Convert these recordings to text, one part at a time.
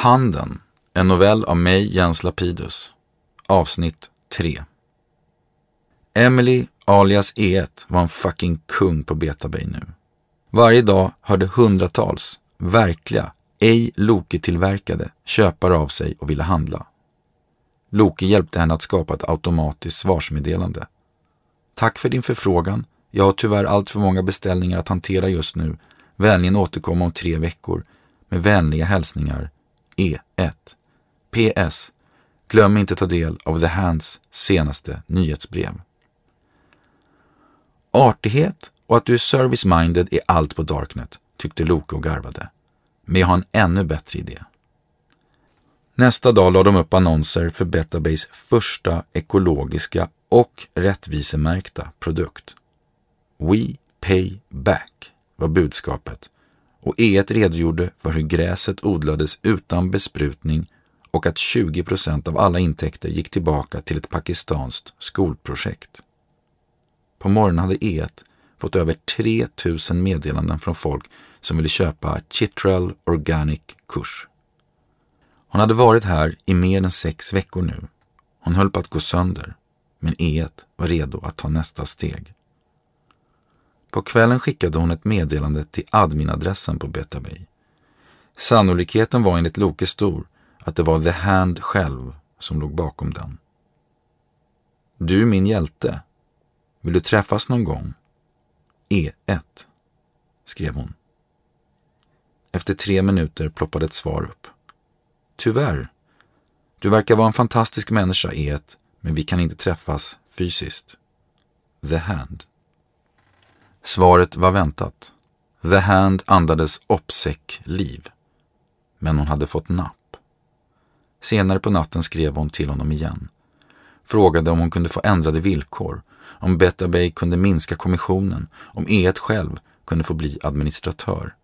Handen, en novell av mig, Jens Lapidus. Avsnitt 3. Emily alias E1 var en fucking kung på Betabay nu. Varje dag hörde hundratals, verkliga, ej Loke-tillverkade köpare av sig och ville handla. Loke hjälpte henne att skapa ett automatiskt svarsmeddelande. Tack för din förfrågan. Jag har tyvärr allt för många beställningar att hantera just nu. Vänligen återkomma om tre veckor. Med vänliga hälsningar E1. PS. Glöm inte ta del av The Hands senaste nyhetsbrev. Artighet och att du är service-minded är allt på Darknet, tyckte Loke och garvade. Men jag har en ännu bättre idé. Nästa dag lade de upp annonser för Betabase första ekologiska och rättvisemärkta produkt. We pay back var budskapet och E1 redogjorde för hur gräset odlades utan besprutning och att 20 procent av alla intäkter gick tillbaka till ett pakistanskt skolprojekt. På morgonen hade E1 fått över 3000 meddelanden från folk som ville köpa Chitral Organic kurs. Hon hade varit här i mer än sex veckor nu. Hon höll på att gå sönder, men E1 var redo att ta nästa steg. På kvällen skickade hon ett meddelande till adminadressen på Betabay. Sannolikheten var enligt Loke stor att det var The Hand själv som låg bakom den. Du är min hjälte. Vill du träffas någon gång? E1, skrev hon. Efter tre minuter ploppade ett svar upp. Tyvärr. Du verkar vara en fantastisk människa, E1, men vi kan inte träffas fysiskt. The Hand. Svaret var väntat. The Hand andades OPSEC-liv. Men hon hade fått napp. Senare på natten skrev hon till honom igen. Frågade om hon kunde få ändrade villkor, om Betabay kunde minska kommissionen, om E1 själv kunde få bli administratör.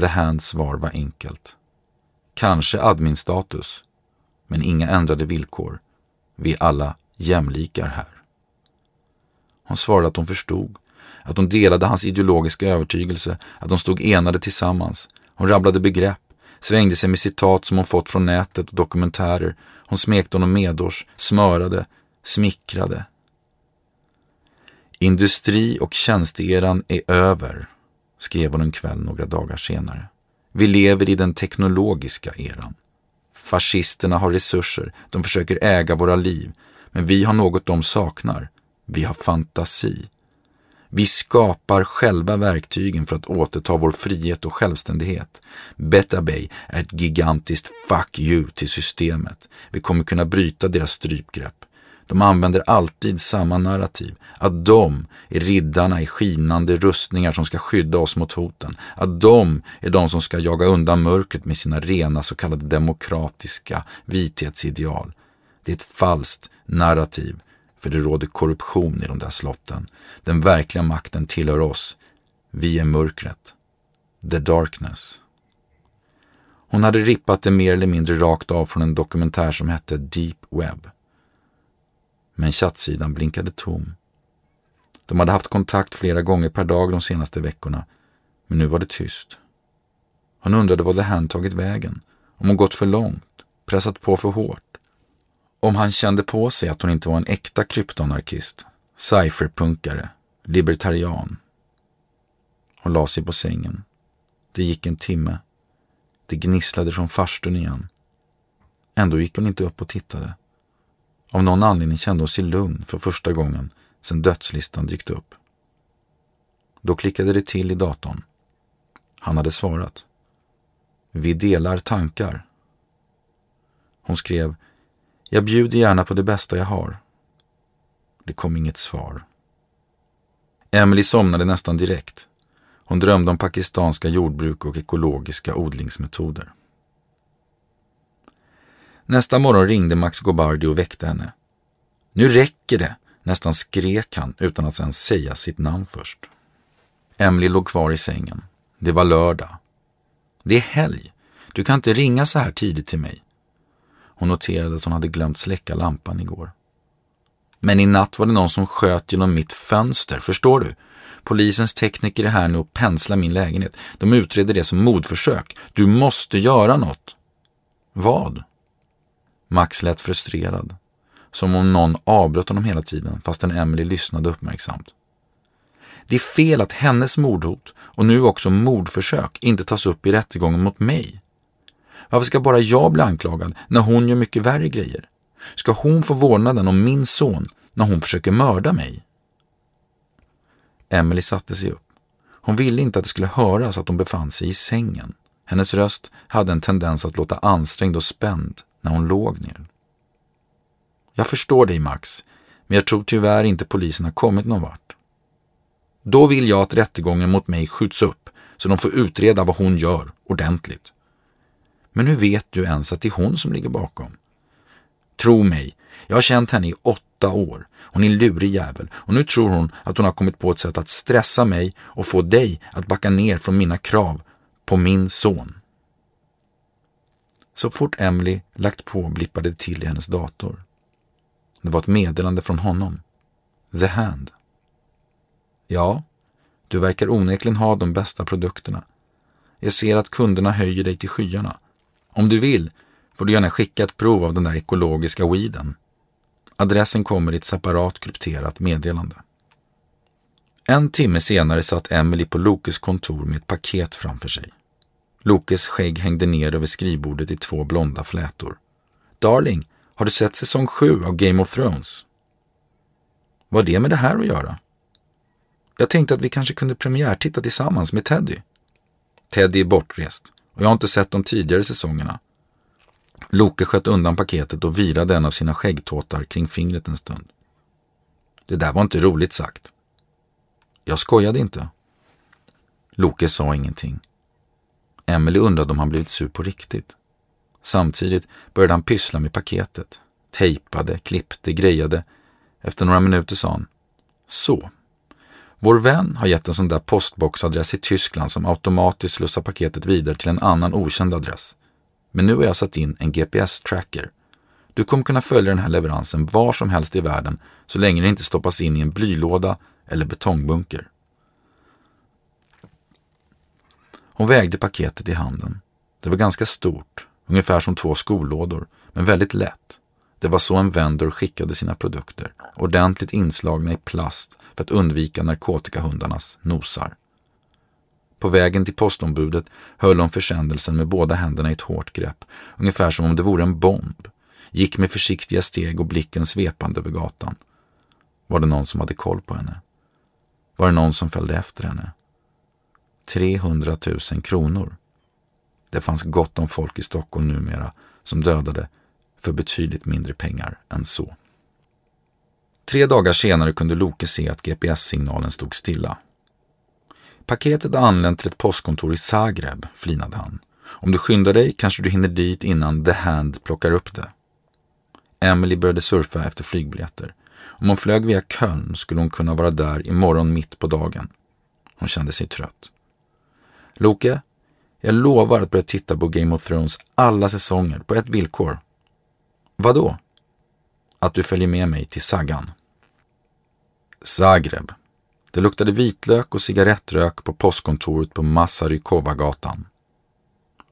The Hands svar var enkelt. Kanske adminstatus, men inga ändrade villkor. Vi är alla jämlikar här. Hon svarade att hon förstod, att hon delade hans ideologiska övertygelse, att de stod enade tillsammans. Hon rabblade begrepp, svängde sig med citat som hon fått från nätet och dokumentärer. Hon smekte honom medårs, smörade, smickrade. Industri och tjänsteeran är över, skrev hon en kväll några dagar senare. Vi lever i den teknologiska eran. Fascisterna har resurser, de försöker äga våra liv. Men vi har något de saknar. Vi har fantasi. Vi skapar själva verktygen för att återta vår frihet och självständighet. Betabay är ett gigantiskt fuck you till systemet. Vi kommer kunna bryta deras strypgrepp. De använder alltid samma narrativ. Att de är riddarna i skinande rustningar som ska skydda oss mot hoten. Att de är de som ska jaga undan mörkret med sina rena så kallade demokratiska vithetsideal. Det är ett falskt narrativ för det råder korruption i de där slotten. Den verkliga makten tillhör oss. Vi är mörkret. The darkness. Hon hade rippat det mer eller mindre rakt av från en dokumentär som hette Deep Web. Men chattsidan blinkade tom. De hade haft kontakt flera gånger per dag de senaste veckorna, men nu var det tyst. Hon undrade vad det han tagit vägen, om hon gått för långt, pressat på för hårt. Om han kände på sig att hon inte var en äkta kryptonarkist, cypherpunkare, libertarian. Hon la sig på sängen. Det gick en timme. Det gnisslade från farstun igen. Ändå gick hon inte upp och tittade. Av någon anledning kände hon sig lugn för första gången sedan dödslistan dykt upp. Då klickade det till i datorn. Han hade svarat. Vi delar tankar. Hon skrev jag bjuder gärna på det bästa jag har. Det kom inget svar. Emily somnade nästan direkt. Hon drömde om pakistanska jordbruk och ekologiska odlingsmetoder. Nästa morgon ringde Max Gobardi och väckte henne. Nu räcker det, nästan skrek han utan att ens säga sitt namn först. Emily låg kvar i sängen. Det var lördag. Det är helg. Du kan inte ringa så här tidigt till mig. Hon noterade att hon hade glömt släcka lampan igår. Men i natt var det någon som sköt genom mitt fönster, förstår du? Polisens tekniker är här nu och penslar min lägenhet. De utreder det som mordförsök. Du måste göra något. Vad? Max lät frustrerad. Som om någon avbröt honom hela tiden fastän Emily lyssnade uppmärksamt. Det är fel att hennes mordhot och nu också mordförsök inte tas upp i rättegången mot mig. Varför ska bara jag bli anklagad när hon gör mycket värre grejer? Ska hon få vårdnaden om min son när hon försöker mörda mig? Emily satte sig upp. Hon ville inte att det skulle höras att hon befann sig i sängen. Hennes röst hade en tendens att låta ansträngd och spänd när hon låg ner. Jag förstår dig Max, men jag tror tyvärr inte polisen har kommit någon vart. Då vill jag att rättegången mot mig skjuts upp så de får utreda vad hon gör ordentligt. Men hur vet du ens att det är hon som ligger bakom? Tro mig, jag har känt henne i åtta år. Hon är en lurig jävel och nu tror hon att hon har kommit på ett sätt att stressa mig och få dig att backa ner från mina krav på min son. Så fort Emily lagt på blippade det till i hennes dator. Det var ett meddelande från honom. The Hand. Ja, du verkar onekligen ha de bästa produkterna. Jag ser att kunderna höjer dig till skyarna. Om du vill får du gärna skicka ett prov av den där ekologiska weeden. Adressen kommer i ett separat krypterat meddelande. En timme senare satt Emily på Lokes kontor med ett paket framför sig. Lokes skägg hängde ner över skrivbordet i två blonda flätor. Darling, har du sett säsong sju av Game of Thrones? Vad har det med det här att göra? Jag tänkte att vi kanske kunde premiärtitta tillsammans med Teddy. Teddy är bortrest och jag har inte sett de tidigare säsongerna. Loke sköt undan paketet och virade en av sina skäggtåtar kring fingret en stund. Det där var inte roligt sagt. Jag skojade inte. Loke sa ingenting. Emily undrade om han blivit sur på riktigt. Samtidigt började han pyssla med paketet. Tejpade, klippte, grejade. Efter några minuter sa han. Så. Vår vän har gett en sån där postboxadress i Tyskland som automatiskt slussar paketet vidare till en annan okänd adress. Men nu har jag satt in en GPS-tracker. Du kommer kunna följa den här leveransen var som helst i världen så länge den inte stoppas in i en blylåda eller betongbunker. Hon vägde paketet i handen. Det var ganska stort, ungefär som två skolådor, men väldigt lätt. Det var så en vendor skickade sina produkter, ordentligt inslagna i plast för att undvika narkotikahundarnas nosar. På vägen till postombudet höll hon försändelsen med båda händerna i ett hårt grepp, ungefär som om det vore en bomb. Gick med försiktiga steg och blicken svepande över gatan. Var det någon som hade koll på henne? Var det någon som följde efter henne? 300 000 kronor. Det fanns gott om folk i Stockholm numera som dödade för betydligt mindre pengar än så. Tre dagar senare kunde Loke se att GPS-signalen stod stilla. Paketet har anlänt till ett postkontor i Zagreb, flinade han. Om du skyndar dig kanske du hinner dit innan The Hand plockar upp det. Emily började surfa efter flygbiljetter. Om hon flög via Köln skulle hon kunna vara där imorgon mitt på dagen. Hon kände sig trött. Loke, jag lovar att börja titta på Game of Thrones alla säsonger på ett villkor. Vadå? Att du följer med mig till Sagan. Zagreb. Det luktade vitlök och cigarettrök på postkontoret på Masarykova-gatan.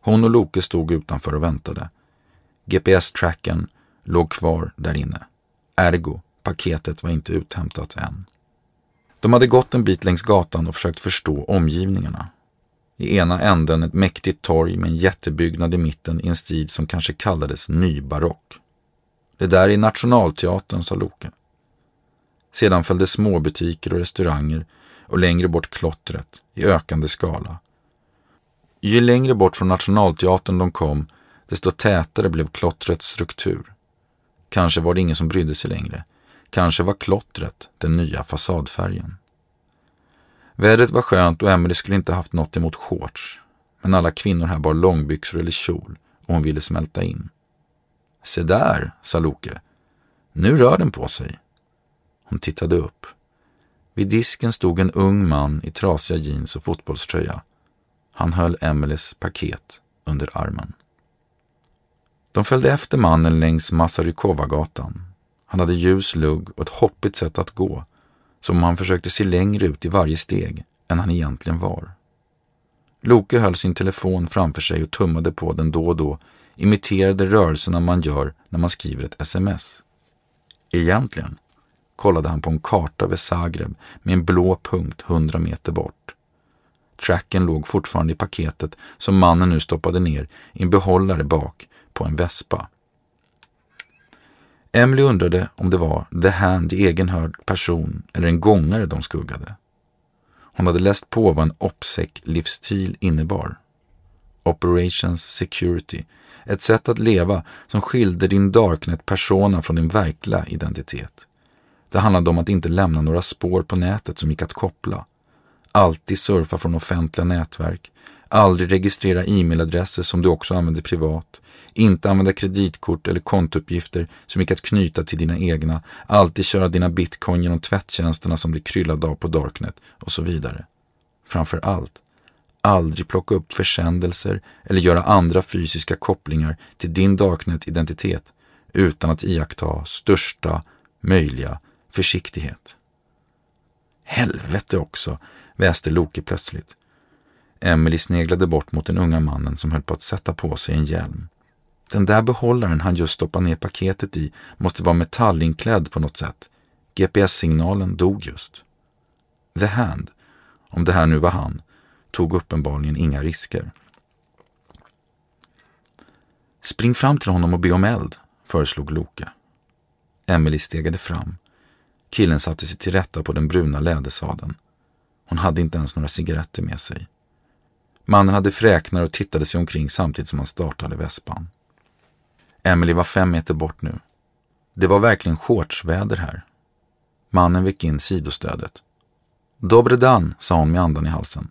Hon och Loke stod utanför och väntade. GPS-tracken låg kvar där inne. Ergo, paketet var inte uthämtat än. De hade gått en bit längs gatan och försökt förstå omgivningarna. I ena änden ett mäktigt torg med en jättebyggnad i mitten i en stil som kanske kallades nybarock. Det där är Nationalteatern, sa Loke. Sedan följde småbutiker och restauranger och längre bort klottret i ökande skala. Ju längre bort från Nationalteatern de kom, desto tätare blev klottrets struktur. Kanske var det ingen som brydde sig längre. Kanske var klottret den nya fasadfärgen. Vädret var skönt och Emelie skulle inte haft något emot shorts. Men alla kvinnor här bar långbyxor eller kjol och hon ville smälta in. Se där, sa Loke. Nu rör den på sig. Hon tittade upp. Vid disken stod en ung man i trasiga jeans och fotbollströja. Han höll Emelies paket under armen. De följde efter mannen längs Masarykova-gatan. Han hade ljus lugg och ett hoppigt sätt att gå, som om han försökte se längre ut i varje steg än han egentligen var. Loke höll sin telefon framför sig och tummade på den då och då imiterade rörelserna man gör när man skriver ett sms. Egentligen kollade han på en karta över Zagreb med en blå punkt hundra meter bort. Tracken låg fortfarande i paketet som mannen nu stoppade ner i en behållare bak på en vespa. Emily undrade om det var The Hand i egen hörd person eller en gångare de skuggade. Hon hade läst på vad en OPSEC-livsstil innebar. Operations Security, ett sätt att leva som skilde din Darknet-persona från din verkliga identitet. Det handlade om att inte lämna några spår på nätet som gick att koppla. Alltid surfa från offentliga nätverk. Aldrig registrera e-mailadresser som du också använder privat. Inte använda kreditkort eller kontouppgifter som gick att knyta till dina egna. Alltid köra dina bitcoin genom tvättjänsterna som blir kryllade av på Darknet och så vidare. Framför allt, aldrig plocka upp försändelser eller göra andra fysiska kopplingar till din Darknet-identitet utan att iaktta största möjliga försiktighet. Helvete också, väste Loke plötsligt. Emily sneglade bort mot den unga mannen som höll på att sätta på sig en hjälm. Den där behållaren han just stoppade ner paketet i måste vara metallinklädd på något sätt. GPS-signalen dog just. The Hand, om det här nu var han, tog uppenbarligen inga risker. Spring fram till honom och be om eld, föreslog Loke. Emily stegade fram. Killen satte sig till rätta på den bruna lädersadeln. Hon hade inte ens några cigaretter med sig. Mannen hade fräknar och tittade sig omkring samtidigt som han startade vespan. Emily var fem meter bort nu. Det var verkligen shortsväder här. Mannen vek in sidostödet. Dobre dan, sa hon med andan i halsen.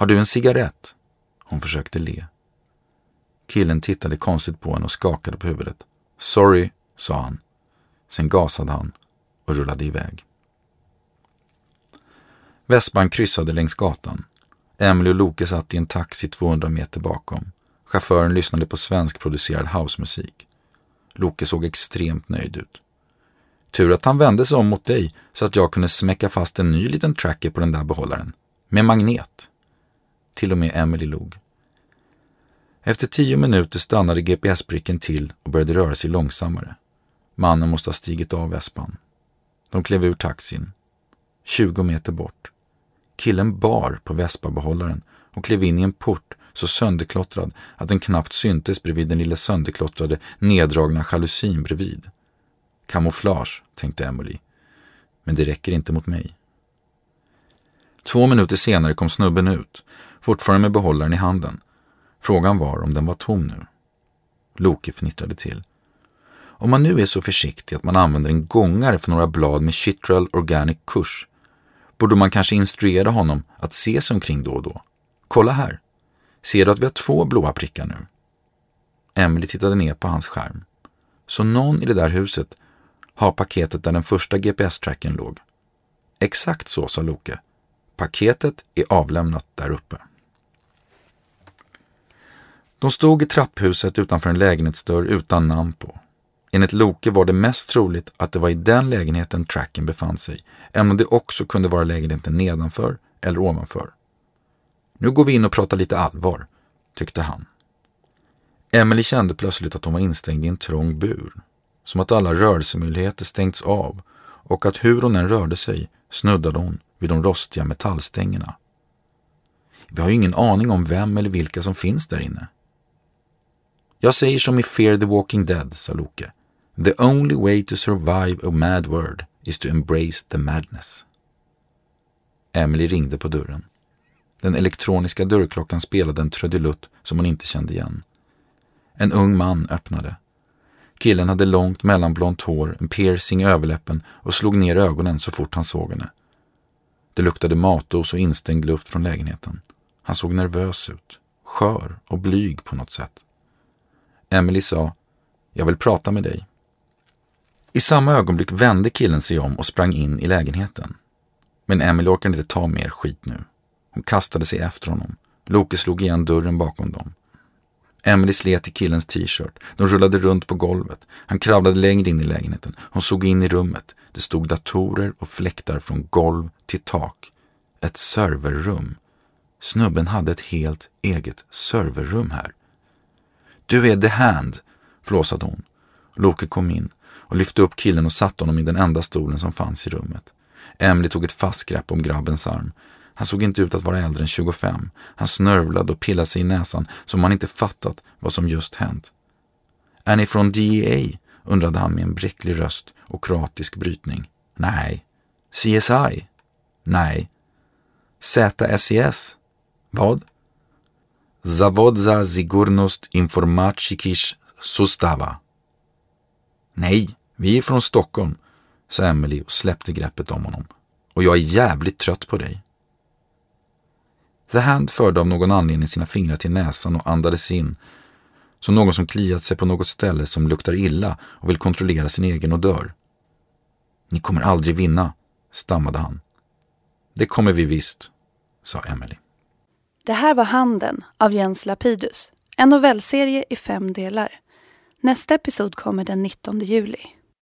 Har du en cigarett? Hon försökte le. Killen tittade konstigt på henne och skakade på huvudet. Sorry, sa han. Sen gasade han och rullade iväg. Vespan kryssade längs gatan. Emily och Loke satt i en taxi 200 meter bakom. Chauffören lyssnade på svenskproducerad housemusik. Loke såg extremt nöjd ut. Tur att han vände sig om mot dig så att jag kunde smäcka fast en ny liten tracker på den där behållaren. Med magnet. Till och med Emily log. Efter tio minuter stannade GPS-pricken till och började röra sig långsammare. Mannen måste ha stigit av vespan. De klev ur taxin. 20 meter bort. Killen bar på vespabehållaren och klev in i en port så sönderklottrad att den knappt syntes bredvid den lilla sönderklottrade, neddragna jalusin bredvid. Kamouflage, tänkte Emily. Men det räcker inte mot mig. Två minuter senare kom snubben ut, fortfarande med behållaren i handen. Frågan var om den var tom nu. Loke fnittrade till. Om man nu är så försiktig att man använder en gångare för några blad med Chitral Organic Kush borde man kanske instruera honom att se sig omkring då och då. Kolla här. Ser du att vi har två blåa prickar nu? Emily tittade ner på hans skärm. Så någon i det där huset har paketet där den första GPS-tracken låg. Exakt så, sa Loke. Paketet är avlämnat där uppe. De stod i trapphuset utanför en lägenhetsdörr utan namn på. Enligt Loke var det mest troligt att det var i den lägenheten tracken befann sig, även om det också kunde vara lägenheten nedanför eller ovanför. Nu går vi in och pratar lite allvar, tyckte han. Emily kände plötsligt att hon var instängd i en trång bur. Som att alla rörelsemöjligheter stängts av och att hur hon än rörde sig snuddade hon vid de rostiga metallstängerna. Vi har ju ingen aning om vem eller vilka som finns där inne. Jag säger som i Fear the Walking Dead, sa Loke. The only way to survive a mad world is to embrace the madness. Emily ringde på dörren. Den elektroniska dörrklockan spelade en trudelutt som hon inte kände igen. En ung man öppnade. Killen hade långt mellanblont hår, en piercing i överläppen och slog ner ögonen så fort han såg henne. Det luktade matos och instängd luft från lägenheten. Han såg nervös ut, skör och blyg på något sätt. Emily sa, jag vill prata med dig. I samma ögonblick vände killen sig om och sprang in i lägenheten. Men Emily orkade inte ta mer skit nu. Hon kastade sig efter honom. Loke slog igen dörren bakom dem. Emily slet i killens t-shirt. De rullade runt på golvet. Han kravlade längre in i lägenheten. Hon såg in i rummet. Det stod datorer och fläktar från golv till tak. Ett serverrum. Snubben hade ett helt eget serverrum här. Du är the hand, flåsade hon. Loke kom in och lyfte upp killen och satte honom i den enda stolen som fanns i rummet. Emily tog ett fast grepp om grabbens arm. Han såg inte ut att vara äldre än 25. Han snörvlade och pillade sig i näsan som han inte fattat vad som just hänt. Är ni från DEA? undrade han med en bräcklig röst och kroatisk brytning. Nej. CSI? Nej. ZSIS? Vad? Zavodza Zigurnost Informacikish Sustava. Nej, vi är från Stockholm, sa Emily och släppte greppet om honom. Och jag är jävligt trött på dig. The Hand förde av någon anledning sina fingrar till näsan och andades in som någon som kliat sig på något ställe som luktar illa och vill kontrollera sin egen odör. Ni kommer aldrig vinna, stammade han. Det kommer vi visst, sa Emily. Det här var Handen av Jens Lapidus. En novellserie i fem delar. Nästa episod kommer den 19 juli.